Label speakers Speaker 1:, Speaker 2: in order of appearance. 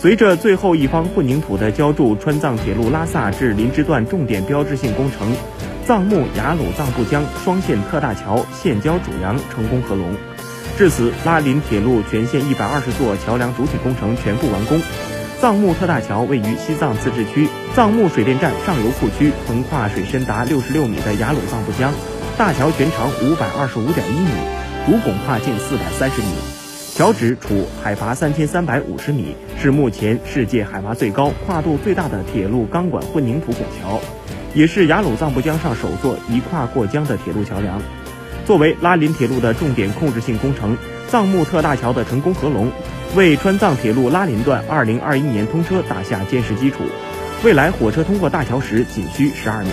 Speaker 1: 随着最后一方混凝土的浇筑，川藏铁路拉萨至林芝段重点标志性工程藏木雅鲁藏布江双线特大桥现浇主梁成功合龙。至此，拉林铁路全线一百二十座桥梁主体工程全部完工。藏木特大桥位于西藏自治区藏木水电站上游库区，横跨水深达六十六米的雅鲁藏布江。大桥全长五百二十五点一米，主拱跨径四百三十米。桥址处海拔三千三百五十米，是目前世界海拔最高、跨度最大的铁路钢管混凝土拱桥，也是雅鲁藏布江上首座一跨过江的铁路桥梁。作为拉林铁路的重点控制性工程，藏木特大桥的成功合龙，为川藏铁路拉林段二零二一年通车打下坚实基础。未来火车通过大桥时仅需十二秒。